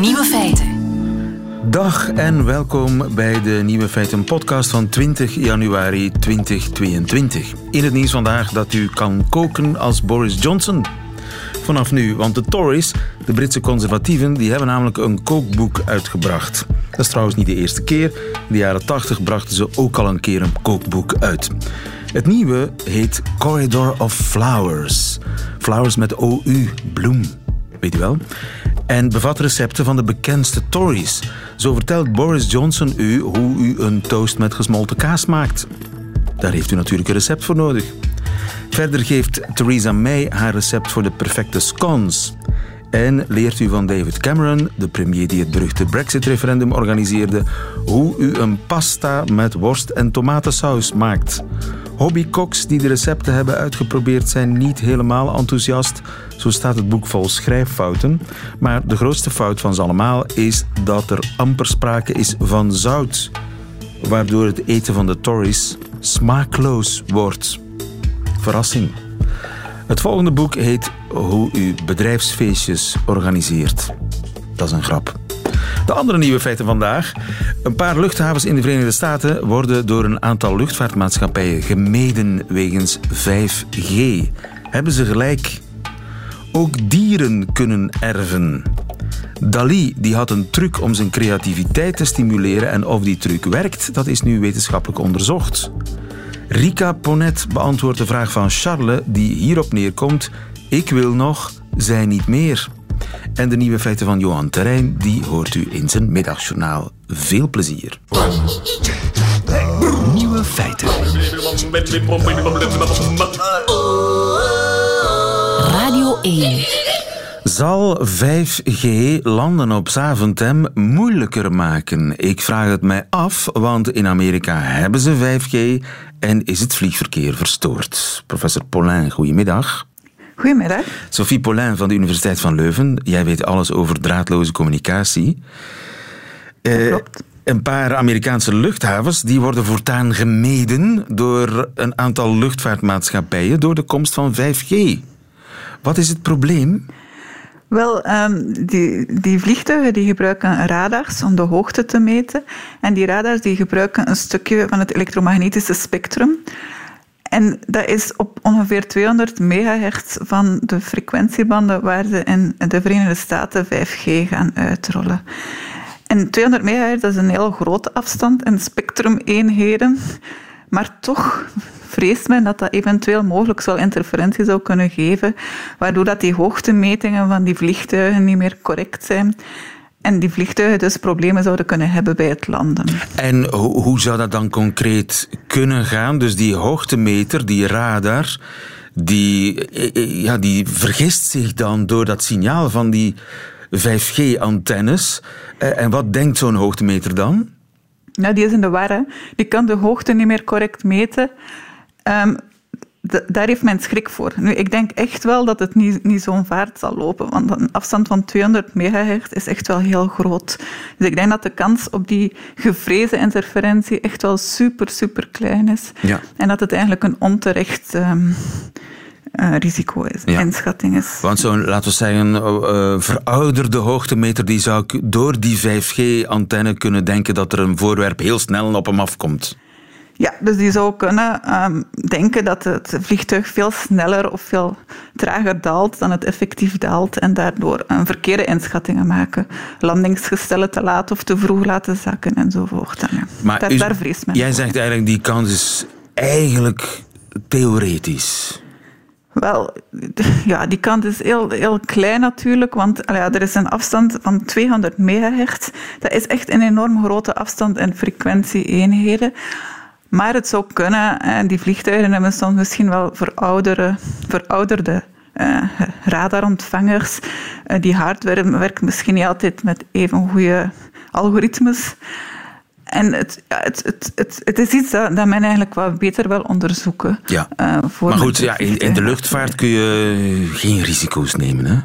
Nieuwe feiten. Dag en welkom bij de Nieuwe Feiten podcast van 20 januari 2022. In het nieuws vandaag dat u kan koken als Boris Johnson. Vanaf nu, want de Tories, de Britse conservatieven, die hebben namelijk een kookboek uitgebracht. Dat is trouwens niet de eerste keer. In de jaren 80 brachten ze ook al een keer een kookboek uit. Het nieuwe heet Corridor of Flowers. Flowers met OU, bloem. Weet u wel? En bevat recepten van de bekendste Tories. Zo vertelt Boris Johnson u hoe u een toast met gesmolten kaas maakt. Daar heeft u natuurlijk een recept voor nodig. Verder geeft Theresa May haar recept voor de perfecte scones. En leert u van David Cameron, de premier die het beruchte Brexit-referendum organiseerde, hoe u een pasta met worst en tomatensaus maakt. Hobbykoks die de recepten hebben uitgeprobeerd zijn niet helemaal enthousiast. Zo staat het boek vol schrijffouten. Maar de grootste fout van ze allemaal is dat er amper sprake is van zout. Waardoor het eten van de Tories smaakloos wordt. Verrassing. Het volgende boek heet Hoe u bedrijfsfeestjes organiseert. Dat is een grap. De andere nieuwe feiten vandaag. Een paar luchthavens in de Verenigde Staten worden door een aantal luchtvaartmaatschappijen gemeden wegens 5G. Hebben ze gelijk? Ook dieren kunnen erven. Dali die had een truc om zijn creativiteit te stimuleren en of die truc werkt, dat is nu wetenschappelijk onderzocht. Rika Ponet beantwoordt de vraag van Charles die hierop neerkomt: Ik wil nog, zij niet meer. En de nieuwe feiten van Johan Terrein, die hoort u in zijn middagjournaal. Veel plezier. Nieuwe feiten. Radio 1. Zal 5G landen op Zaventem moeilijker maken? Ik vraag het mij af, want in Amerika hebben ze 5G en is het vliegverkeer verstoord. Professor Paulin, goedemiddag. Goedemiddag. Sophie Paulin van de Universiteit van Leuven. Jij weet alles over draadloze communicatie. Uh, klopt. Een paar Amerikaanse luchthavens die worden voortaan gemeden door een aantal luchtvaartmaatschappijen door de komst van 5G. Wat is het probleem? Wel, um, die, die vliegtuigen die gebruiken radars om de hoogte te meten. En die radars die gebruiken een stukje van het elektromagnetische spectrum. En dat is op ongeveer 200 megahertz van de frequentiebanden waar ze in de Verenigde Staten 5G gaan uitrollen. En 200 megahertz is een heel grote afstand in spectrumeenheden. Maar toch vreest men dat dat eventueel mogelijk zal interferentie zou kunnen geven, waardoor dat die hoogtemetingen van die vliegtuigen niet meer correct zijn. En die vliegtuigen dus problemen zouden kunnen hebben bij het landen. En hoe zou dat dan concreet kunnen gaan? Dus die hoogtemeter, die radar, die, ja, die vergist zich dan door dat signaal van die 5G-antennes. En wat denkt zo'n hoogtemeter dan? Nou, die is in de war. Die kan de hoogte niet meer correct meten. Um, daar heeft men schrik voor. Nu, ik denk echt wel dat het niet, niet zo'n vaart zal lopen, want een afstand van 200 megahertz is echt wel heel groot. Dus ik denk dat de kans op die gevreesde interferentie echt wel super, super klein is. Ja. En dat het eigenlijk een onterecht um, uh, risico is, ja. inschatting is. Want zo'n, laten we zeggen, uh, verouderde hoogtemeter, die zou door die 5G-antenne kunnen denken dat er een voorwerp heel snel op hem afkomt. Ja, dus die zou kunnen um, denken dat het vliegtuig veel sneller of veel trager daalt dan het effectief daalt en daardoor een verkeerde inschattingen maken. Landingsgestellen te laat of te vroeg laten zakken enzovoort. Ja. Maar daar, u, daar vreest men Jij voor. zegt eigenlijk die kans is eigenlijk theoretisch. Wel, ja, die kant is heel, heel klein natuurlijk, want ja, er is een afstand van 200 megahertz. Dat is echt een enorm grote afstand in frequentie-eenheden. Maar het zou kunnen, en die vliegtuigen hebben soms misschien wel verouderde, verouderde uh, radarontvangers. Uh, die hardware werkt misschien niet altijd met even goede algoritmes. En het, het, het, het, het, is iets dat, dat men eigenlijk wel beter wil onderzoeken. Ja. Uh, voor maar goed, ja, in, in de luchtvaart kun je geen risico's nemen, hè?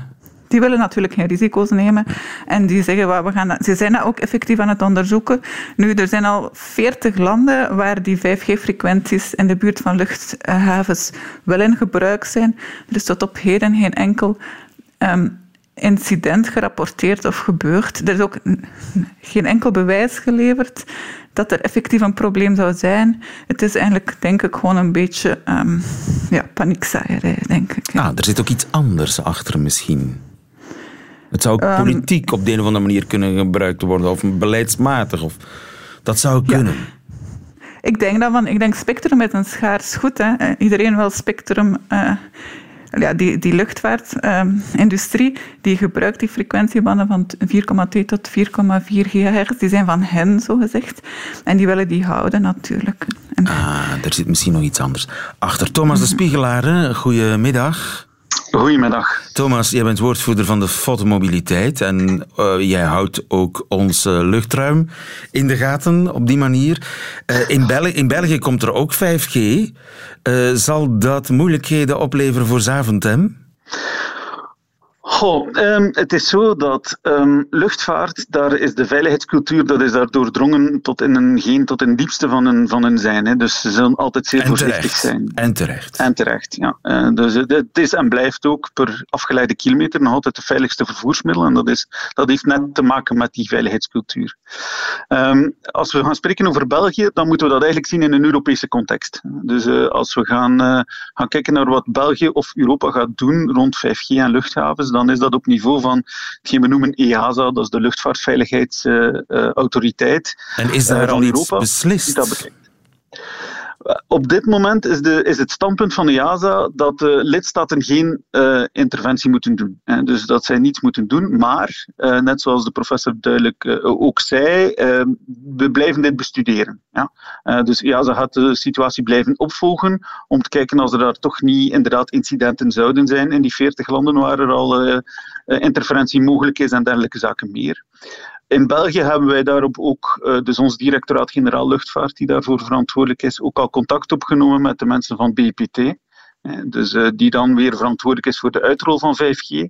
Die willen natuurlijk geen risico's nemen. En die zeggen, we gaan dat, ze zijn dat ook effectief aan het onderzoeken. Nu, er zijn al 40 landen waar die 5G-frequenties in de buurt van luchthavens wel in gebruik zijn. Er is tot op heden geen enkel um, incident gerapporteerd of gebeurd. Er is ook geen enkel bewijs geleverd dat er effectief een probleem zou zijn. Het is eigenlijk, denk ik, gewoon een beetje um, ja, paniekzaaierij, denk ik. Ja. Ah, er zit ook iets anders achter misschien. Het zou ook ehm, politiek op de een of andere manier kunnen gebruikt worden, of beleidsmatig. Of, dat zou kunnen. Ik denk dat van, ik denk spectrum met een schaars goed. Hè. Eh, iedereen wil spectrum. Uh, ja, die, die luchtvaartindustrie uh, die gebruikt die frequentiebanden van 4,2 tot 4,4 gigahertz. Die zijn van hen, zo gezegd. En die willen die houden natuurlijk. ah, er zit misschien nog iets anders achter. Thomas de Spiegelaar, goedemiddag. Goedemiddag. Thomas, jij bent woordvoerder van de fotomobiliteit en uh, jij houdt ook ons luchtruim in de gaten op die manier. Uh, in, in, België komt er ook 5G. zal dat moeilijkheden opleveren voor Zaventem? Goh, um, het is zo dat um, luchtvaart, daar is de veiligheidscultuur dat is daar doordrongen tot in een geen tot in het diepste van hun, van hun zijn. Hè. Dus ze zullen altijd zeer voorzichtig zijn. En terecht. En terecht, ja. Uh, dus het is en blijft ook per afgeleide kilometer nog altijd de veiligste vervoersmiddel. En dat, is, dat heeft net te maken met die veiligheidscultuur. Um, als we gaan spreken over België, dan moeten we dat eigenlijk zien in een Europese context. Dus uh, als we gaan, uh, gaan kijken naar wat België of Europa gaat doen rond 5G en luchthavens, dan is dat op niveau van hetgeen we noemen EASA, dat is de luchtvaartveiligheidsautoriteit. en is daar al iets Europa, beslist? Op dit moment is, de, is het standpunt van de EASA dat de lidstaten geen uh, interventie moeten doen. Hè. Dus dat zij niets moeten doen. Maar, uh, net zoals de professor duidelijk uh, ook zei, we blijven dit bestuderen. Ja. dus EASA gaat de situatie blijven opvolgen om te kijken als er daar toch niet inderdaad incidenten zouden zijn in die 40 landen waar er al interferentie mogelijk is en dergelijke zaken meer. In België hebben wij daarop ook, uh, dus ons directoraat-generaal luchtvaart, die daarvoor verantwoordelijk is, ook al contact opgenomen met de mensen van BPT. Dus uh, die dan weer verantwoordelijk is voor de uitrol van 5G.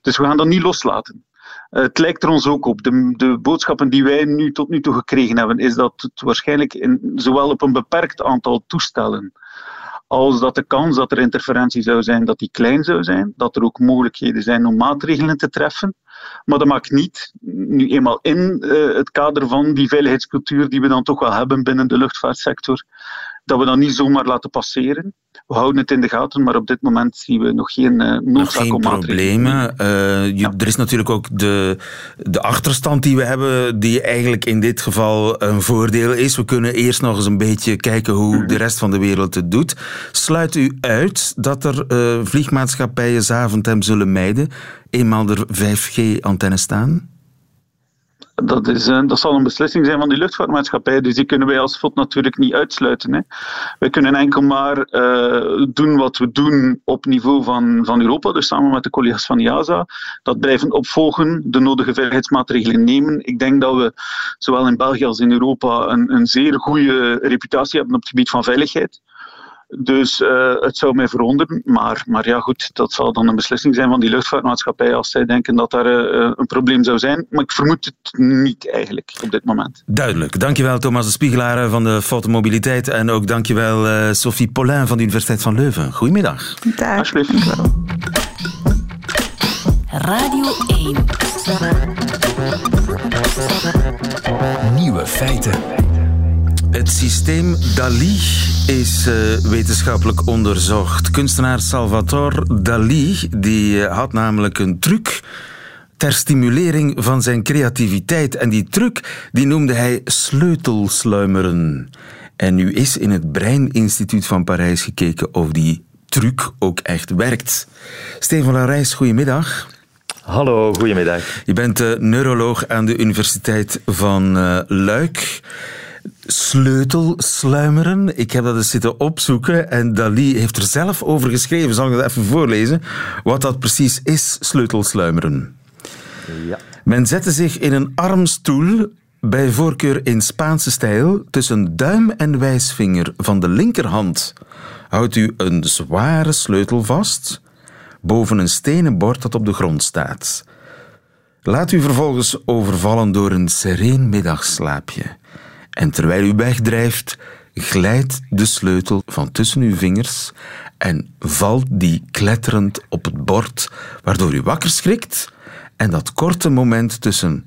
Dus we gaan dat niet loslaten. Het lijkt er ons ook op. De, de, boodschappen die wij nu tot nu toe gekregen hebben, is dat het waarschijnlijk in, zowel op een beperkt aantal toestellen als dat de kans dat er interferentie zou zijn, dat die klein zou zijn, dat er ook mogelijkheden zijn om maatregelen te treffen. Maar dat maakt niet, nu eenmaal in uh, het kader van die veiligheidscultuur die we dan toch wel hebben binnen de luchtvaartsector, dat we dat niet zomaar laten passeren. We houden het in de gaten, maar op dit moment zien we nog geen uh, noodzaak om problemen. Uh, ja. Er is natuurlijk ook de, de achterstand die we hebben, die eigenlijk in dit geval een voordeel is. We kunnen eerst nog eens een beetje kijken hoe de rest van de wereld het doet. Sluit u uit dat er uh, vliegmaatschappijen Zaventem zullen mijden, eenmaal er 5G-antennes staan? Dat, is, dat zal een beslissing zijn van die luchtvaartmaatschappij. Dus die kunnen wij als FOD natuurlijk niet uitsluiten. Hè. Wij kunnen enkel maar uh, doen wat we doen op niveau van, van Europa, dus samen met de collega's van IASA. Dat blijven opvolgen, de nodige veiligheidsmaatregelen nemen. Ik denk dat we zowel in België als in Europa een, een zeer goede reputatie hebben op het gebied van veiligheid. Dus uh, het zou mij verwonderen. Maar, maar ja, goed, dat zal dan een beslissing zijn van die luchtvaartmaatschappij als zij denken dat daar uh, een probleem zou zijn. Maar ik vermoed het niet eigenlijk op dit moment. Duidelijk. Dankjewel Thomas de Spiegelaar van de Fotomobiliteit. En ook dankjewel uh, Sophie Paulin van de Universiteit van Leuven. Goedemiddag. Dag. Alsjeblieft. Radio 1. Nieuwe feiten. Het systeem DALI is uh, wetenschappelijk onderzocht. Kunstenaar Salvatore Dali die, uh, had namelijk een truc ter stimulering van zijn creativiteit. En die truc die noemde hij sleutelsluimeren. En nu is in het Breininstituut van Parijs gekeken of die truc ook echt werkt. Steven Larijs, goedemiddag. Hallo, goedemiddag. Je bent uh, neuroloog aan de Universiteit van Luik sleutelsluimeren. Ik heb dat eens zitten opzoeken en Dali heeft er zelf over geschreven. Zal ik dat even voorlezen? Wat dat precies is, sleutelsluimeren. Ja. Men zette zich in een armstoel, bij voorkeur in Spaanse stijl, tussen duim en wijsvinger van de linkerhand. Houdt u een zware sleutel vast boven een stenen bord dat op de grond staat. Laat u vervolgens overvallen door een sereen middagslaapje. En terwijl u wegdrijft, glijdt de sleutel van tussen uw vingers en valt die kletterend op het bord, waardoor u wakker schrikt. En dat korte moment tussen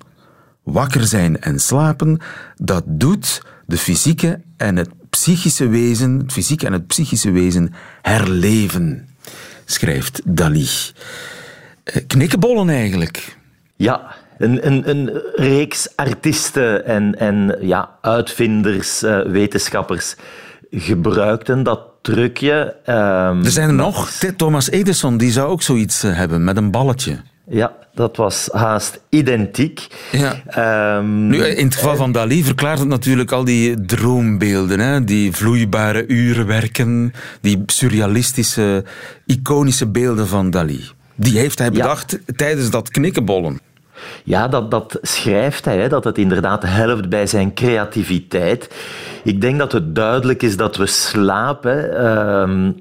wakker zijn en slapen, dat doet de fysieke en het psychische wezen, het fysieke en het psychische wezen herleven, schrijft Dali. Eh, knikkenbollen eigenlijk. Ja, een, een, een reeks artiesten en, en ja, uitvinders, uh, wetenschappers gebruikten dat trucje. Um, er zijn er nog. Thomas Edison die zou ook zoiets eh, hebben met een balletje. Ja, dat was haast identiek. Ja. Um, nu, in het geval van Dali verklaart het natuurlijk al die droombeelden, hè? die vloeibare urenwerken, die surrealistische, iconische beelden van Dali. Die heeft hij bedacht tijdens dat knikkenbollen. Ja, dat, dat schrijft hij, hè, dat het inderdaad helpt bij zijn creativiteit. Ik denk dat het duidelijk is dat we slapen. Ehm,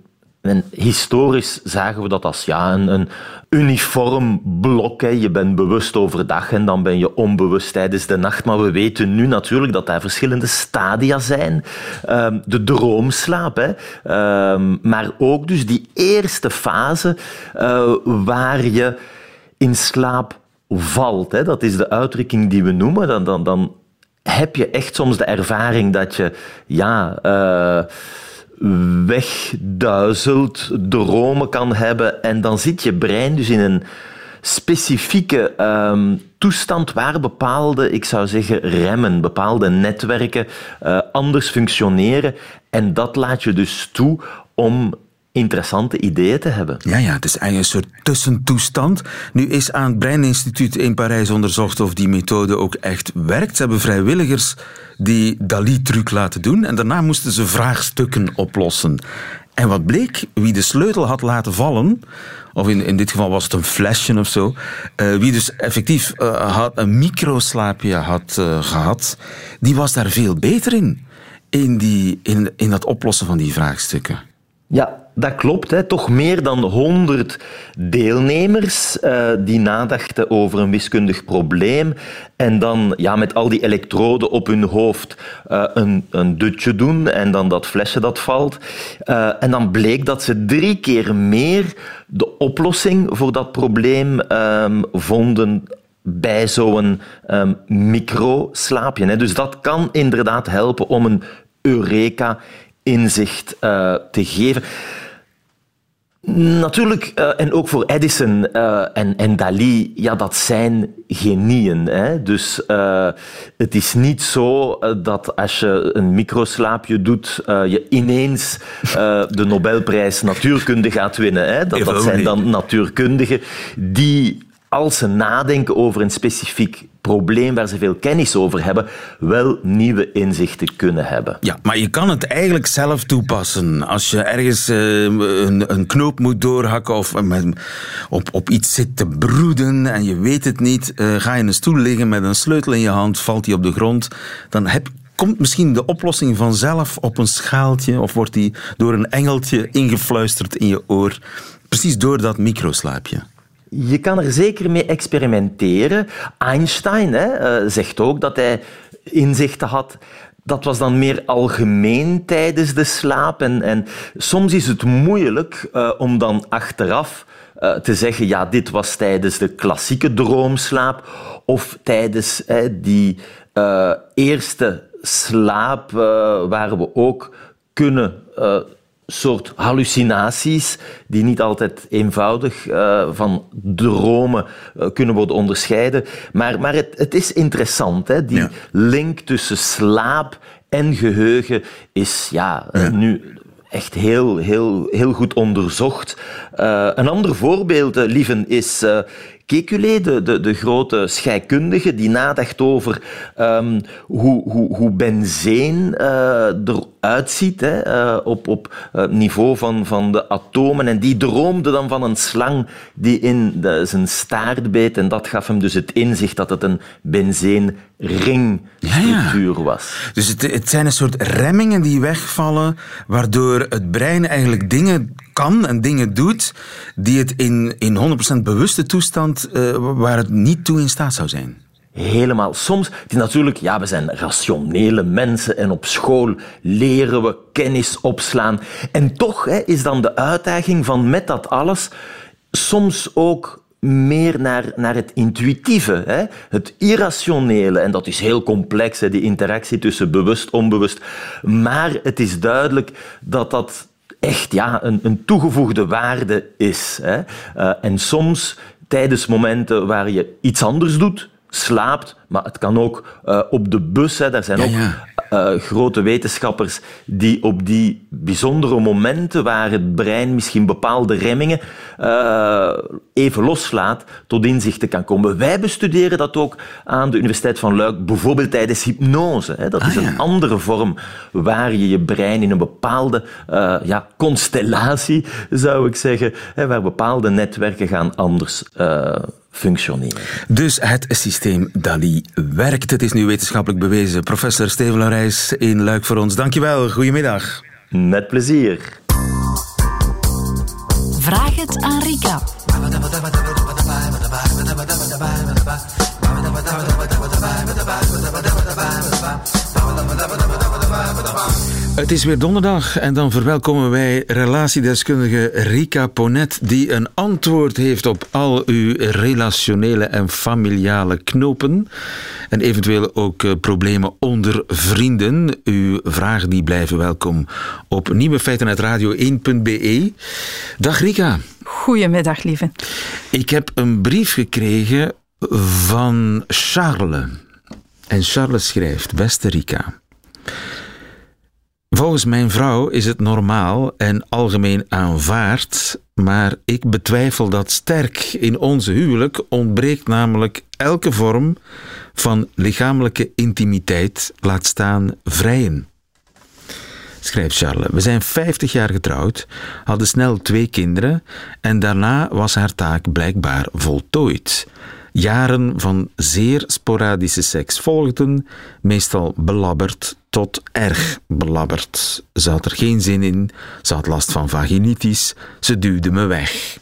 historisch zagen we dat als ja, een, uniform blok. Hè. Je bent bewust overdag en dan ben je onbewust tijdens de nacht. Maar we weten nu natuurlijk dat daar verschillende stadia zijn. Um, de droomslaap, hè. Um, maar ook dus die eerste fase uh, waar je in slaap valt. Hè. Dat is de uitdrukking die we noemen. Dan, dan, dan heb je echt soms de ervaring dat je ja, uh, wegduizelt, dromen kan hebben en dan zit je brein dus in een specifieke um, toestand waar bepaalde, ik zou zeggen, remmen, bepaalde netwerken uh, anders functioneren. En dat laat je dus toe om interessante ideeën te hebben. Ja, ja, het is eigenlijk een soort tussentoestand. Nu is aan het Breininstituut in Parijs onderzocht of die methode ook echt werkt. Ze hebben vrijwilligers die Dali-truc laten doen en daarna moesten ze vraagstukken oplossen. En wat bleek, wie de sleutel had laten vallen, of in, in dit geval was het een flesje of zo, uh, wie dus effectief uh, had, een microslaapje had uh, gehad, die was daar veel beter in, in, die, in, in dat oplossen van die vraagstukken. Ja, dat klopt. Hè. Toch meer dan 100 deelnemers uh, die nadachten over een wiskundig probleem en dan ja, met al die elektroden op hun hoofd uh, een, een dutje doen en dan dat flesje dat valt. Uh, en dan bleek dat ze drie keer meer de oplossing voor dat probleem um, vonden bij zo'n um, microslaapje. Dus dat kan inderdaad helpen om een eureka inzicht te geven. Natuurlijk, uh, en ook voor Edison uh, en, en Dali, ja, dat zijn genieën. Hè? Dus uh, het is niet zo dat als je een microslaapje doet, je ineens de Nobelprijs natuurkunde gaat winnen. Hè? Dat, dat zijn dan natuurkundigen die als ze nadenken over een specifiek probleem waar ze veel kennis over hebben, wel nieuwe inzichten kunnen hebben. Ja, maar je kan het eigenlijk zelf toepassen. Als je ergens uh, een, een, knoop moet doorhakken of op, op iets zit te broeden en je weet het niet, uh, ga je in een stoel liggen met een sleutel in je hand, valt die op de grond, dan heb, komt misschien de oplossing vanzelf op een schaaltje of wordt die door een engeltje ingefluisterd in je oor. Precies door dat microslaapje. Je kan er zeker mee experimenteren. Einstein hè, uh, zegt ook dat hij inzichten had. Dat was dan meer algemeen tijdens de slaap. En, en soms is het moeilijk uh, om dan achteraf uh, te zeggen: ja, dit was tijdens de klassieke droomslaap. Of tijdens die eerste slaap, waar we ook kunnen soort hallucinaties die niet altijd eenvoudig uh, van dromen uh, kunnen worden onderscheiden. Maar, maar het, het is interessant, hè? die ja. link tussen slaap en geheugen is ja, ja. nu echt heel, heel, heel goed onderzocht. Uh, een ander voorbeeld, Lieven, is Kekulé, de, de, de, grote scheikundige, die nadacht over um, hoe, hoe, hoe benzeen uh, ziet hè, uh, op, op uh, niveau van, van de atomen. En die droomde dan van een slang die in de, zijn staart beet. En dat gaf hem dus het inzicht dat het een benzeenringstructuur ja, ja. was. Dus het, het zijn een soort remmingen die wegvallen, waardoor het brein eigenlijk dingen kan en dingen doet die het in, in 100% bewuste toestand, uh, waar het niet toe in staat zou zijn. Helemaal. Soms, het is natuurlijk, ja, we zijn rationele mensen en op school leren we kennis opslaan. En toch hè, is dan de uitdaging van met dat alles soms ook meer naar, naar het intuïtieve, hè? het irrationele. En dat is heel complex, hè, die interactie tussen bewust en onbewust. Maar het is duidelijk dat dat echt ja, een, een toegevoegde waarde is. Hè? Uh, en soms tijdens momenten waar je iets anders doet, slaapt, maar het kan ook uh, op de bus. Hè. Daar zijn ook uh, grote wetenschappers die op die bijzondere momenten waar het brein misschien bepaalde remmingen uh, even loslaat, tot inzichten kan komen. Wij bestuderen dat ook aan de Universiteit van Luik, bijvoorbeeld tijdens hypnose. Hè. Dat ah, is een andere vorm waar je je brein in een bepaalde ja, constellatie, zou ik zeggen, hè, waar bepaalde netwerken gaan anders functioneren. Dus het systeem DALI werkt. Het is nu wetenschappelijk bewezen. Professor Steven Larijs in Luik voor ons. Dankjewel. Goedemiddag. Met plezier. Vraag het aan Rika. Het is weer donderdag en dan verwelkomen wij relatiedeskundige Rika Ponet, die een antwoord heeft op al uw relationele en familiale knopen. En eventueel ook eh, problemen onder vrienden. Uw vragen die blijven welkom op nieuwe feiten radio1.be. Dag Rika. Goedemiddag, lieve. Ik heb een brief gekregen van Charles. En Charles schrijft: Beste Rika. Volgens mijn vrouw is het normaal en algemeen aanvaard, maar ik betwijfel dat sterk. In onze huwelijk ontbreekt namelijk elke vorm van lichamelijke intimiteit, laat staan vrijen. Schrijft Charles. We zijn 50 jaar getrouwd, hadden snel twee kinderen en daarna was haar taak blijkbaar voltooid. Jaren van zeer sporadische seks volgden, meestal belabberd tot erg belabberd. Ze had er geen zin in, ze had last van vaginitis, ze duwde me weg.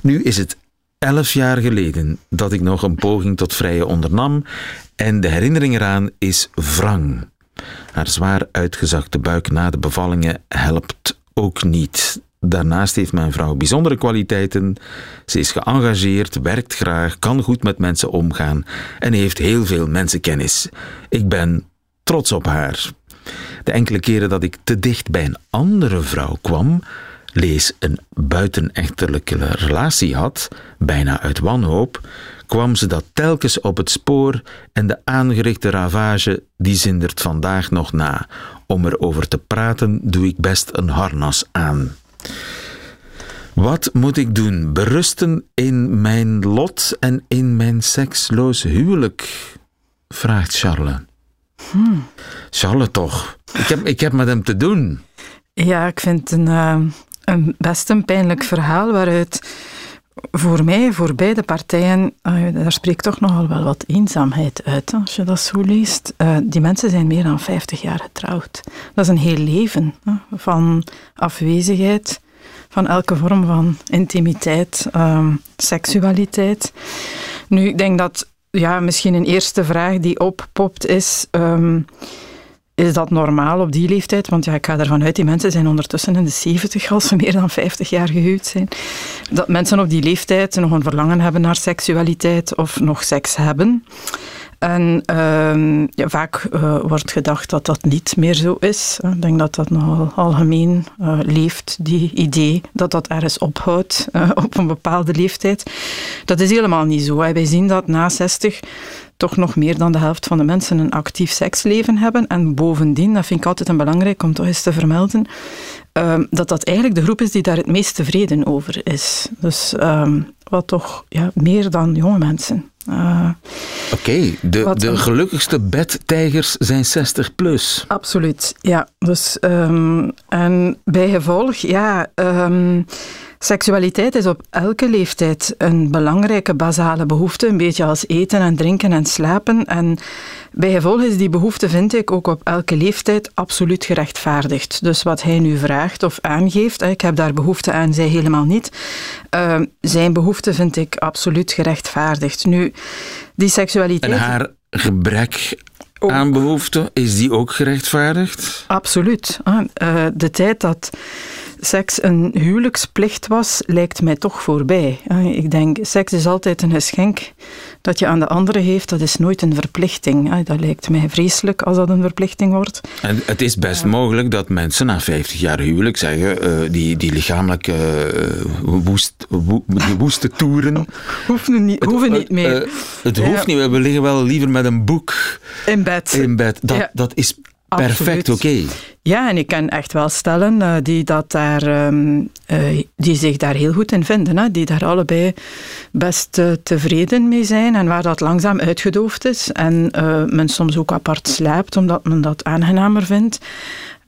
Nu is het elf jaar geleden dat ik nog een poging tot vrije ondernam en de herinnering eraan is wrang. Haar zwaar uitgezakte buik na de bevallingen helpt ook niet. Daarnaast heeft mijn vrouw bijzondere kwaliteiten. Ze is geëngageerd, werkt graag, kan goed met mensen omgaan en heeft heel veel mensenkennis. Ik ben trots op haar. De enkele keren dat ik te dicht bij een andere vrouw kwam, lees een buitenechtelijke relatie had, bijna uit wanhoop, kwam ze dat telkens op het spoor en de aangerichte ravage die zindert vandaag nog na. Om erover te praten doe ik best een harnas aan. Wat moet ik doen? Berusten in mijn lot en in mijn seksloos huwelijk? vraagt Charles. Hmm. Charles toch? Ik heb, ik heb met hem te doen. Ja, ik vind het een, uh, een best een pijnlijk verhaal waaruit voor mij, voor beide partijen, uh, daar spreekt toch nogal wel wat eenzaamheid uit als je dat zo leest. Uh, die mensen zijn meer dan 50 jaar getrouwd. Dat is een heel leven van afwezigheid, van elke vorm van intimiteit, uh, seksualiteit. Nu, ik denk dat ja, misschien een eerste vraag die oppopt is. Um, is dat normaal op die leeftijd? Want ja, ik ga ervan uit, die mensen zijn ondertussen in de 70 als ze meer dan 50 jaar gehuwd zijn. Dat mensen op die leeftijd nog een verlangen hebben naar seksualiteit of nog seks hebben. En uh, ja, vaak uh, wordt gedacht dat dat niet meer zo is. Ik denk dat dat nogal algemeen uh, leeft, die idee dat dat ergens ophoudt eh, op een bepaalde leeftijd. Dat is helemaal niet zo. Wij zien dat na 60 toch nog meer dan de helft van de mensen een actief seksleven hebben. En bovendien, dat vind ik altijd een belangrijk om toch eens te vermelden, uh, dat dat eigenlijk de groep is die daar het meest tevreden over is. Dus uh, wat toch ja, meer dan jonge mensen. Uh, Oké, okay, de, de gelukkigste bedtijgers zijn 60 plus. Absoluut, ja. Dus, um, en bij gevolg, ja. Um, Seksualiteit is op elke leeftijd een belangrijke basale behoefte, een beetje als eten en drinken en slapen. En bij gevolg is die behoefte, vind ik, ook op elke leeftijd absoluut gerechtvaardigd. Dus wat hij nu vraagt of aangeeft, ik heb daar behoefte aan, zij helemaal niet. Uh, zijn behoefte vind ik absoluut gerechtvaardigd. Nu, die seksualiteit... En haar gebrek aan behoefte, is die ook gerechtvaardigd? Absoluut. Uh, de tijd dat seks een huwelijksplicht was, lijkt mij toch voorbij. Ik denk, seks is altijd een geschenk dat je aan de andere heeft, dat is nooit een verplichting. Dat lijkt mij vreselijk als dat een verplichting wordt. En het is best mogelijk dat mensen na 50 jaar huwelijk zeggen, uh, die, die lichamelijke uh, woest, wo, woeste toeren... Hoeven niet, hoeven niet meer. Uh, het hoeft niet, we liggen wel liever met een boek... In bed. In bed. Dat, ja. dat is perfect oké. Okay. Ja, en ik ken echt wel stellen uh, die, dat daar, um, uh, die zich daar heel goed in vinden. Hè, die daar allebei best uh, tevreden mee zijn en waar dat langzaam uitgedoofd is. En men soms ook apart slaapt omdat men dat aangenamer vindt.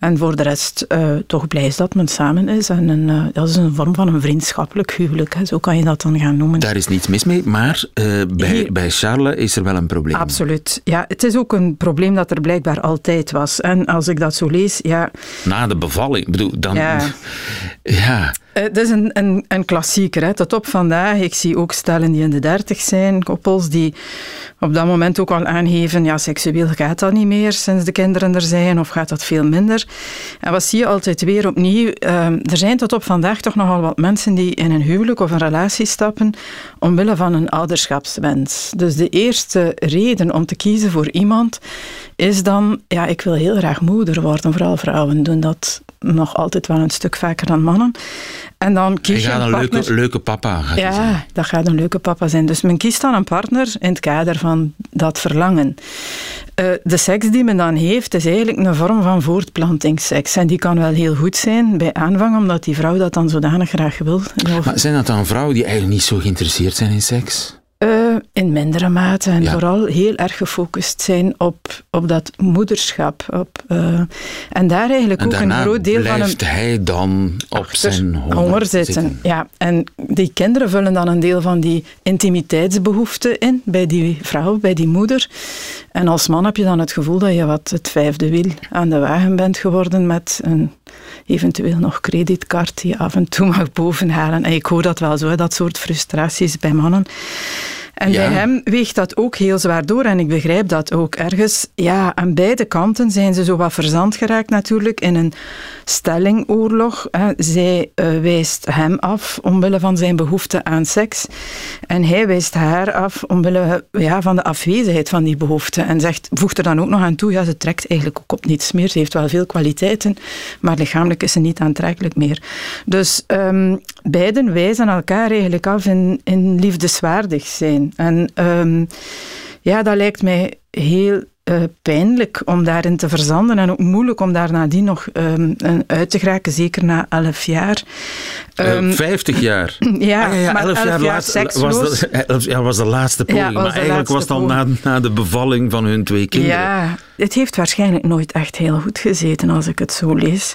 En voor de rest uh, toch blij is dat men samen is. En een, uh, dat is een vorm van een vriendschappelijk huwelijk. Hè. Zo kan je dat dan gaan noemen. Daar is niets mis mee, maar uh, bij, Hier, bij Charles is er wel een probleem. Absoluut. Ja, het is ook een probleem dat er blijkbaar altijd was. En als ik dat zo lees, ja... Na de bevalling, bedoel, dan... Ja. ja. Het is een, een, een klassieker. Hè. Tot op vandaag, ik zie ook stellen die in de dertig zijn, koppels die op dat moment ook al aangeven, ja, seksueel gaat dat niet meer sinds de kinderen er zijn, of gaat dat veel minder. En wat zie je altijd weer opnieuw? Uh, er zijn tot op vandaag toch nogal wat mensen die in een huwelijk of een relatie stappen omwille van een ouderschapswens. Dus de eerste reden om te kiezen voor iemand is dan, ja, ik wil heel graag moeder worden. Vooral vrouwen doen dat nog altijd wel een stuk vaker dan mannen. En dan kies je, gaat een, een leuke, leuke, papa. Gaat ja, zijn. dat gaat een leuke papa zijn. Dus men kiest dan een partner in het kader van dat verlangen. Uh, de seks die men dan heeft, is eigenlijk een vorm van voortplantingsseks. En die kan wel heel goed zijn bij aanvang, omdat die vrouw dat dan zodanig graag wil. Maar zijn dat dan vrouwen die eigenlijk niet zo geïnteresseerd zijn in seks? Uh, in mindere mate en ja. vooral heel erg gefocust zijn op, op dat moederschap. Op, uh, en daar eigenlijk en ook een groot deel van. Blijft hij dan op zijn honger, honger zitten. zitten. Ja, en die kinderen vullen dan een deel van die intimiteitsbehoefte in bij die vrouw, bij die moeder. En als man heb je dan het gevoel dat je wat het vijfde wiel aan de wagen bent geworden met een eventueel nog creditcard die je af en toe mag bovenhalen. En ik hoor dat wel zo, dat soort frustraties bij mannen. En ja. bij hem weegt dat ook heel zwaar door. En ik begrijp dat ook ergens. Ja, aan beide kanten zijn ze zo wat verzand geraakt natuurlijk in een stellingoorlog. Zij uh, wijst hem af omwille van zijn behoefte aan seks. En hij wijst haar af omwille ja, van de afwezigheid van die behoefte. En zegt, voegt er dan ook nog aan toe, ja, ze trekt eigenlijk ook op niets meer. Ze heeft wel veel kwaliteiten, maar lichamelijk is ze niet aantrekkelijk meer. Dus um, beiden wijzen elkaar eigenlijk af in, in liefdeswaardig zijn. En um, ja, dat lijkt mij heel uh, pijnlijk om daarin te verzanden en ook moeilijk om daar nadien nog um, uit te geraken, zeker na elf jaar. Um, uh, Vijftig jaar? ja, ah, ja, ja, maar elf, elf jaar, jaar laatst, was, de, elf jaar was de laatste poging, Ja, maar eigenlijk was het al na, na de bevalling van hun twee kinderen. Ja, het heeft waarschijnlijk nooit echt heel goed gezeten als ik het zo lees.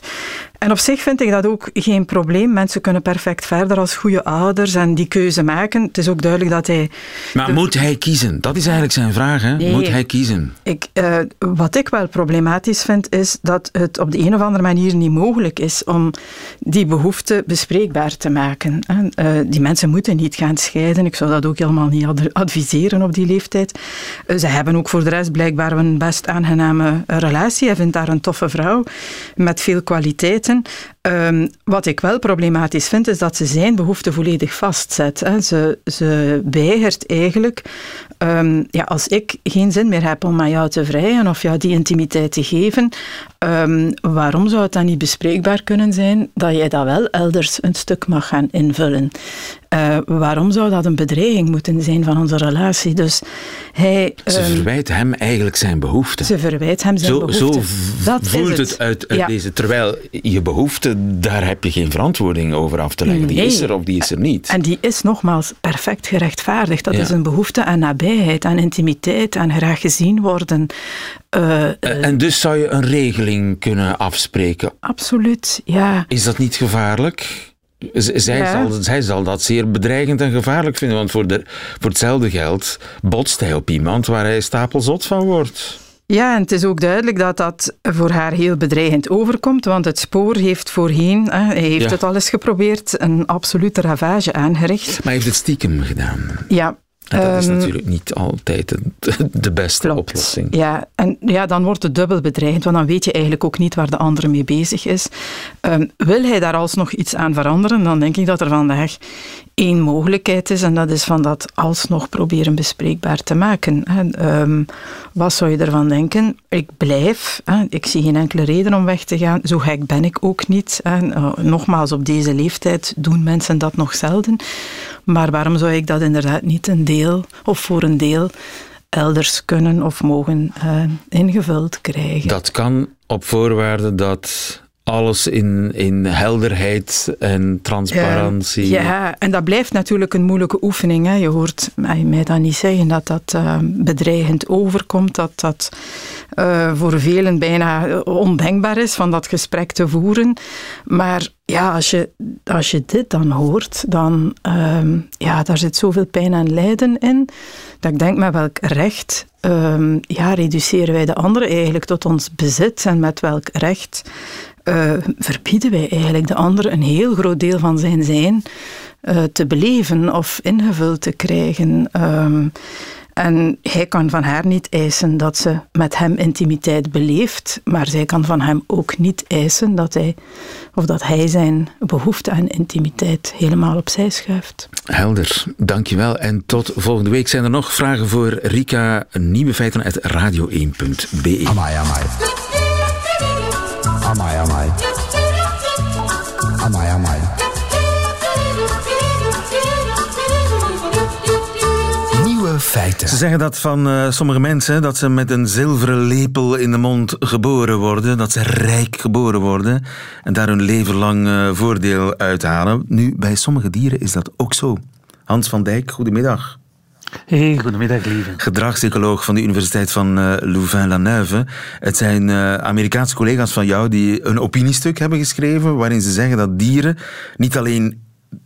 En op zich vind ik dat ook geen probleem. Mensen kunnen perfect verder als goede ouders en die keuze maken. Het is ook duidelijk dat hij. Maar de- moet hij kiezen? Dat is eigenlijk zijn vraag. Hè? Nee. Moet hij kiezen? Ik, eh, wat ik wel problematisch vind, is dat het op de een of andere manier niet mogelijk is om die behoefte bespreekbaar te maken. hè. Eh, die mensen moeten niet gaan scheiden. Ik zou dat ook helemaal niet ad- adviseren op die leeftijd. Eh, ze hebben ook voor de rest blijkbaar een best aangename relatie. Hij vindt daar een toffe vrouw met veel kwaliteiten. Ehm, wat ik wel problematisch vind, is dat ze zijn behoefte volledig vastzet. Hè. Ze, ze weigert eigenlijk, ehm, ja, als ik geen zin meer heb om aan jou te vrijen of jou die intimiteit te geven, ehm, waarom zou het dan niet bespreekbaar kunnen zijn dat jij dat wel elders een stuk mag gaan invullen? Eh, waarom zou dat een bedreiging moeten zijn van onze relatie? Dus hij... Ze ehm, verwijt hem eigenlijk zijn behoeften. ze verwijt hem zijn Zo, behoefte. zo Dat voelt het uit, uit Ja. deze. Terwijl je behoefte, daar heb je geen verantwoording over af te leggen. Die Nee. is er of die is er niet. En die is nogmaals perfect gerechtvaardigd. Dat Ja. is een behoefte aan nabijheid, aan intimiteit, aan graag gezien worden. Eh, eh, en dus zou je een regeling kunnen afspreken. absoluut, ja. Is dat niet gevaarlijk? Zij, zal, zij zal dat zeer bedreigend en gevaarlijk vinden, want voor, de, voor hetzelfde geld botst hij op iemand waar hij stapelzot van wordt. Ja, en het is ook duidelijk dat dat voor haar heel bedreigend overkomt, want het spoor heeft voorheen, hij heeft het al eens geprobeerd, een absolute ravage aangericht. Maar hij heeft het stiekem gedaan. Ja, en dat is ehm, natuurlijk niet altijd de, beste oplossing. Ja, en ja, dan wordt het dubbel bedreigend, want dan weet je eigenlijk ook niet waar de andere mee bezig is. Um, wil hij daar alsnog iets aan veranderen, dan denk ik dat er vandaag één mogelijkheid is, en dat is van dat alsnog proberen bespreekbaar te maken. Ehm, wat zou je ervan denken? Ik blijf, ik zie geen enkele reden om weg te gaan. Zo gek ben ik ook niet. Uh, nogmaals, op deze leeftijd doen mensen dat nog zelden. Maar waarom zou ik dat inderdaad niet een deel of voor een deel elders kunnen of mogen uh, ingevuld krijgen? Dat kan op voorwaarde dat alles in, in helderheid en transparantie. Ja, en dat blijft natuurlijk een moeilijke oefening. Hè. Je hoort mij dan niet zeggen dat dat uh, bedreigend overkomt, dat dat uh, voor velen bijna ondenkbaar is van dat gesprek te voeren. Maar ja, als je, als je dit dan hoort, dan uh, ja, daar zit zoveel pijn en lijden in, dat ik denk met welk recht um, ja, reduceren wij de anderen eigenlijk tot ons bezit en met welk recht uh, verbieden wij eigenlijk de ander een heel groot deel van zijn zijn te beleven of ingevuld te krijgen. Um, en hij kan van haar niet eisen dat ze met hem intimiteit beleeft, maar zij kan van hem ook niet eisen dat hij, of dat hij zijn behoefte aan intimiteit helemaal opzij schuift. Helder, dankjewel. En tot volgende week. Zijn er nog vragen voor Rika? Nieuwe feiten uit radio1.be. Amai, amai. Amai, amai. Amai, amai. Nieuwe feiten. Ze zeggen dat van uh, sommige mensen dat ze met een zilveren lepel in de mond geboren worden, dat ze rijk geboren worden en daar hun leven lang uh, voordeel uithalen. Nu, bij sommige dieren is dat ook zo. Hans van Dijk, goedemiddag. Hey, goedemiddag lieve. Gedragspsycholoog van de Universiteit van uh, Louvain-la-Neuve. Het zijn uh, Amerikaanse collega's van jou die een opiniestuk hebben geschreven waarin ze zeggen dat dieren niet alleen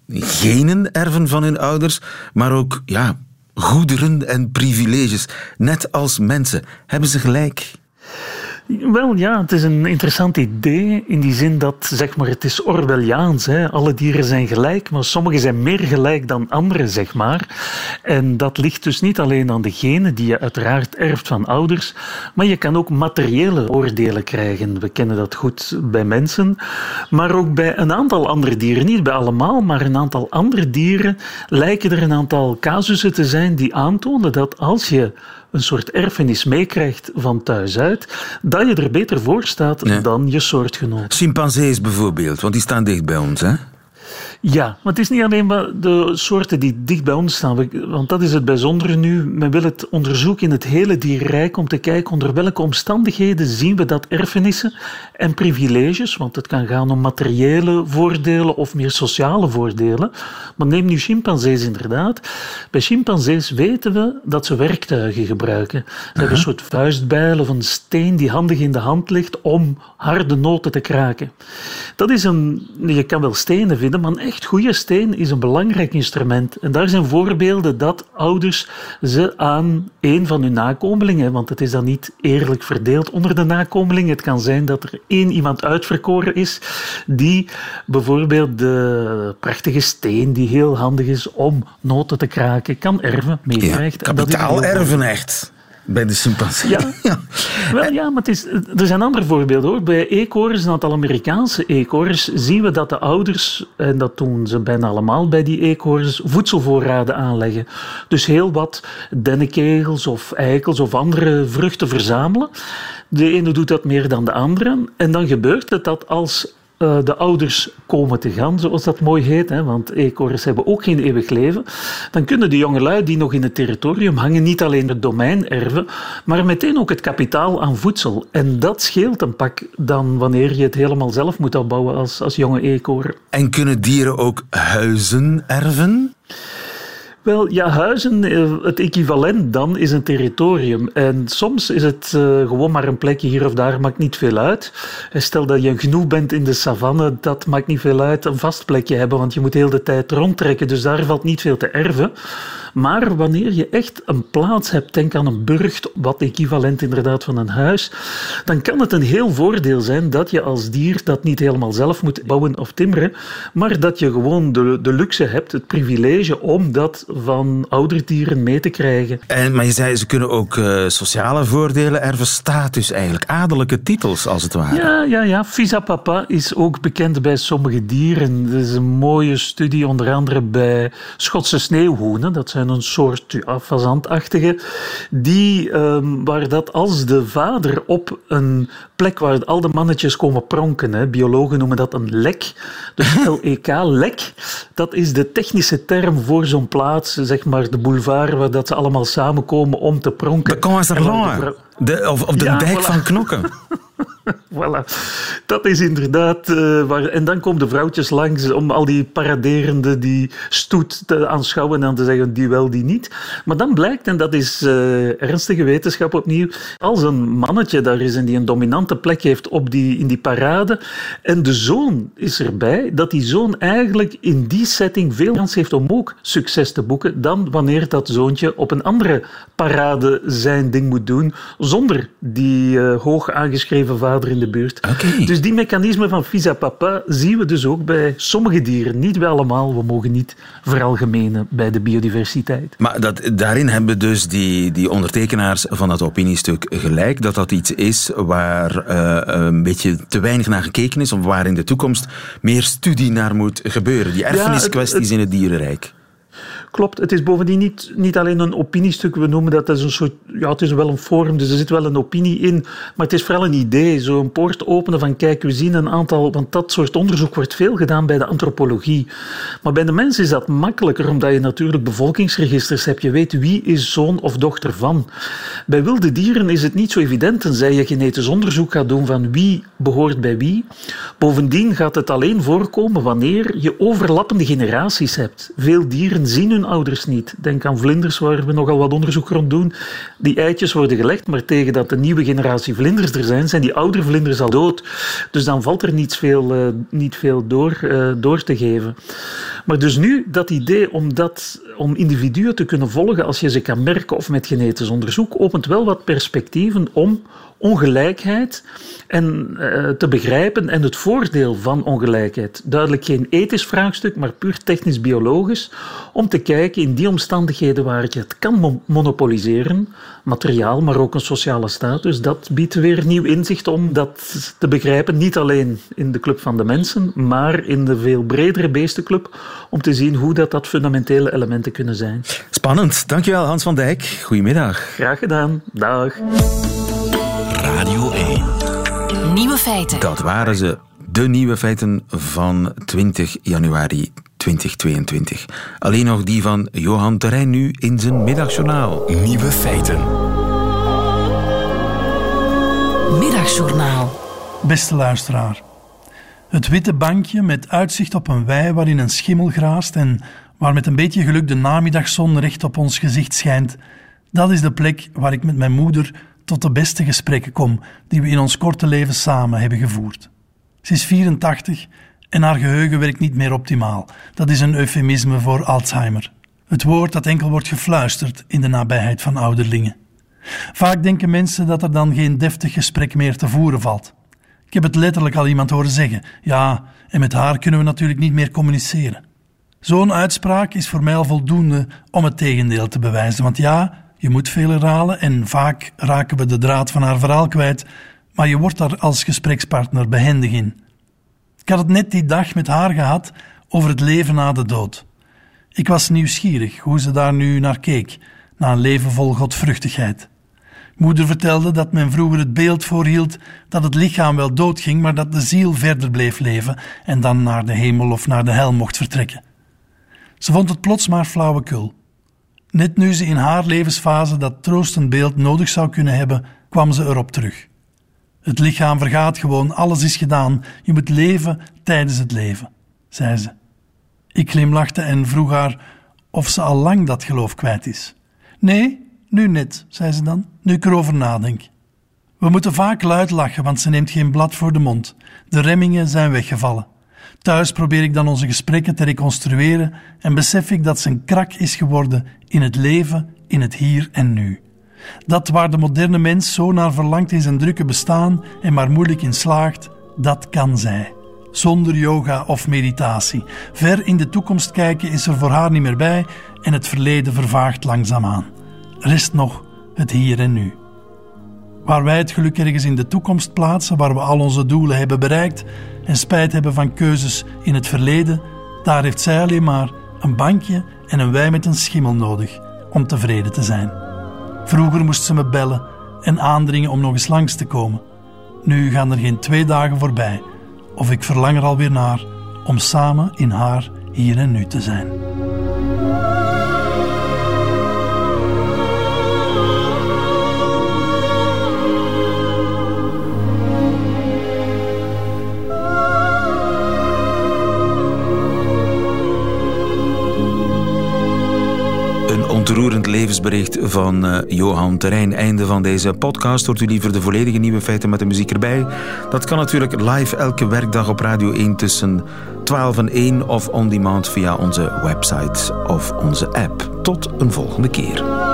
genen erven van hun ouders, maar ook ja, goederen en privileges. Net als mensen. Hebben ze gelijk? Wel ja, het is een interessant idee in die zin dat zeg maar, het is Orwelliaans. Hè. Alle dieren zijn gelijk, maar sommige zijn meer gelijk dan anderen, zeg maar. En dat ligt dus niet alleen aan de genen die je uiteraard erft van ouders, maar je kan ook materiële oordelen krijgen. We kennen dat goed bij mensen, maar ook bij een aantal andere dieren. Niet bij allemaal, maar een aantal andere dieren lijken er een aantal casussen te zijn die aantonen dat als je een soort erfenis meekrijgt van thuis uit, dat je er beter voor staat dan je soortgenoot. Chimpansees bijvoorbeeld, want die staan dicht bij ons, hè? Ja, maar het is niet alleen maar de soorten die dicht bij ons staan. Want dat is het bijzondere nu. Men wil het onderzoeken in het hele dierrijk om te kijken onder welke omstandigheden zien we dat erfenissen en privileges, want het kan gaan om materiële voordelen of meer sociale voordelen. Maar neem nu chimpansees inderdaad. Bij chimpansees weten we dat ze werktuigen gebruiken. Ze hebben een soort vuistbijl of een steen die handig in de hand ligt om harde noten te kraken. Dat is een, je kan wel stenen vinden, maar een echt goede steen is een belangrijk instrument. En daar zijn voorbeelden dat ouders ze aan een van hun nakomelingen, want het is dan niet eerlijk verdeeld onder de nakomelingen. Het kan zijn dat er één iemand uitverkoren is die bijvoorbeeld de prachtige steen die heel handig is om noten te kraken, kan erven, meekrijgt. Ja, kapitaal erven echt bij de chimpansee. Ja, ja. Wel, ja maar het is, er zijn andere voorbeelden hoor. Bij eekhoorns, een aantal Amerikaanse eekhoorns, zien we dat de ouders, en dat doen ze bijna allemaal bij die eekhoorns, voedselvoorraden aanleggen. Dus heel wat dennenkegels of eikels of andere vruchten verzamelen. De ene doet dat meer dan de andere. En dan gebeurt het dat als uh, de ouders komen te gaan, zoals dat mooi heet, hè, want eekhoorns hebben ook geen eeuwig leven, dan kunnen de jongelui die nog in het territorium hangen niet alleen het domein erven, maar meteen ook het kapitaal aan voedsel. En dat scheelt een pak dan wanneer je het helemaal zelf moet opbouwen als, als jonge eekhoorn. En kunnen dieren ook huizen erven? Wel, ja, huizen, eh, het equivalent dan is een territorium. En soms is het uh, gewoon maar een plekje hier of daar, maakt niet veel uit. Stel dat je een genoeg bent in de savanne, dat maakt niet veel uit. Een vast plekje hebben, want je moet heel de tijd rondtrekken, dus daar valt niet veel te erven. Maar wanneer je echt een plaats hebt, denk aan een burcht, wat equivalent inderdaad van een huis, dan kan het een heel voordeel zijn dat je als dier dat niet helemaal zelf moet bouwen of timmeren, maar dat je gewoon de, de luxe hebt, het privilege om dat van oudere dieren mee te krijgen. En, maar je zei, ze kunnen ook uh, sociale voordelen erven, status eigenlijk, adellijke titels als het ware. Ja, ja, ja. Visa Papa is ook bekend bij sommige dieren. Er is een mooie studie onder andere bij Schotse sneeuwhoenen, dat zijn een soort ja, fazantachtige, die, um, waar dat als de vader op een plek waar al de mannetjes komen pronken, hè, biologen noemen dat een lek, dus LEK, lek, dat is de technische term voor zo'n plaats, zeg maar de boulevard waar dat ze allemaal samenkomen om te pronken. De, of, of de dijk van Knokken. voilà. Dat is inderdaad uh, waar. En dan komen de vrouwtjes langs om al die paraderende, die stoet te aanschouwen en te zeggen die wel, die niet. Maar dan blijkt, en dat is uh, ernstige wetenschap opnieuw, als een mannetje daar is en die een dominante plek heeft op die, in die parade en de zoon is erbij, dat die zoon eigenlijk in die setting veel kans heeft om ook succes te boeken dan wanneer dat zoontje op een andere parade zijn ding moet doen zonder die uh, hoog aangeschreven vader in de buurt. Dus die mechanismen van visa papa zien we dus ook bij sommige dieren. Niet bij allemaal, we mogen niet veralgemenen bij de biodiversiteit. Maar dat, daarin hebben dus die, die ondertekenaars van het opiniestuk gelijk, dat dat iets is waar uh, een beetje te weinig naar gekeken is, of waar in de toekomst meer studie naar moet gebeuren. Die erfeniskwesties in het dierenrijk. Klopt, het is bovendien niet, niet alleen een opiniestuk. We noemen dat als een soort. Ja, het is wel een forum, dus er zit wel een opinie in. Maar het is vooral een idee. Een poort openen van: kijk, we zien een aantal. Want dat soort onderzoek wordt veel gedaan bij de antropologie. Maar bij de mens is dat makkelijker, omdat je natuurlijk bevolkingsregisters hebt. Je weet wie is zoon of dochter van. Bij wilde dieren is het niet zo evident, tenzij je genetisch onderzoek gaat doen van wie behoort bij wie. Bovendien gaat het alleen voorkomen wanneer je overlappende generaties hebt. Veel dieren zien hun ouders niet. Denk aan vlinders, waar we nogal wat onderzoek rond doen. Die eitjes worden gelegd, maar tegen dat de nieuwe generatie vlinders er zijn, zijn die oude vlinders al dood. Dus dan valt er niet veel, uh, niet veel door, uh, door te geven. Maar dus nu, dat idee om, dat, om individuen te kunnen volgen als je ze kan merken of met genetisch onderzoek, opent wel wat perspectieven om ongelijkheid en, uh, te begrijpen en het voordeel van ongelijkheid. Duidelijk geen ethisch vraagstuk, maar puur technisch-biologisch, om te kijken in die omstandigheden waar je het kan monopoliseren, materiaal, maar ook een sociale status, dat biedt weer nieuw inzicht om dat te begrijpen, niet alleen in de club van de mensen, maar in de veel bredere beestenclub, om te zien hoe dat, dat fundamentele elementen kunnen zijn. Spannend. Dankjewel Hans van Dijk. Goedemiddag. Graag gedaan. Dag. Radio 1. Nieuwe feiten. Dat waren ze. De nieuwe feiten van 20 januari 2022. Alleen nog die van Johan Terrein nu in zijn middagjournaal. Nieuwe feiten. Middagjournaal. Beste luisteraar. Het witte bankje met uitzicht op een wei waarin een schimmel graast en waar met een beetje geluk de namiddagzon recht op ons gezicht schijnt, dat is de plek waar ik met mijn moeder tot de beste gesprekken kom die we in ons korte leven samen hebben gevoerd. Ze is 84 en haar geheugen werkt niet meer optimaal. Dat is een eufemisme voor Alzheimer. Het woord dat enkel wordt gefluisterd in de nabijheid van ouderlingen. Vaak denken mensen dat er dan geen deftig gesprek meer te voeren valt. Ik heb het letterlijk al iemand horen zeggen. Ja, en met haar kunnen we natuurlijk niet meer communiceren. Zo'n uitspraak is voor mij al voldoende om het tegendeel te bewijzen. Want ja, je moet veel herhalen en vaak raken we de draad van haar verhaal kwijt, maar je wordt daar als gesprekspartner behendig in. Ik had het net die dag met haar gehad over het leven na de dood. Ik was nieuwsgierig hoe ze daar nu naar keek, na een leven vol godvruchtigheid. Moeder vertelde dat men vroeger het beeld voorhield dat het lichaam wel doodging, maar dat de ziel verder bleef leven en dan naar de hemel of naar de hel mocht vertrekken. Ze vond het plots maar flauwekul. Net nu ze in haar levensfase dat troostend beeld nodig zou kunnen hebben, kwam ze erop terug. Het lichaam vergaat gewoon, alles is gedaan. Je moet leven tijdens het leven, zei ze. Ik glimlachte en vroeg haar of ze al lang dat geloof kwijt is. Nee, nu net, zei ze dan, nu ik erover nadenk. We moeten vaak luid lachen, want ze neemt geen blad voor de mond. De remmingen zijn weggevallen. Thuis probeer ik dan onze gesprekken te reconstrueren en besef ik dat ze een krak is geworden in het leven, in het hier en nu. Dat waar de moderne mens zo naar verlangt in zijn drukke bestaan en maar moeilijk in slaagt, dat kan zij. Zonder yoga of meditatie. Ver in de toekomst kijken is er voor haar niet meer bij en het verleden vervaagt langzaamaan. Rest nog het hier en nu. Waar wij het geluk ergens in de toekomst plaatsen, waar we al onze doelen hebben bereikt en spijt hebben van keuzes in het verleden, daar heeft zij alleen maar een bankje en een wij met een schimmel nodig om tevreden te zijn. Vroeger moest ze me bellen en aandringen om nog eens langs te komen. Nu gaan er geen twee dagen voorbij of ik verlang er alweer naar om samen in haar hier en nu te zijn. Ontroerend levensbericht van uh, Johan Terrein. Einde van deze podcast. Hoort u liever de volledige nieuwe feiten met de muziek erbij? Dat kan natuurlijk live elke werkdag op Radio 1 tussen 12 en 1 of on demand via onze website of onze app. Tot een volgende keer.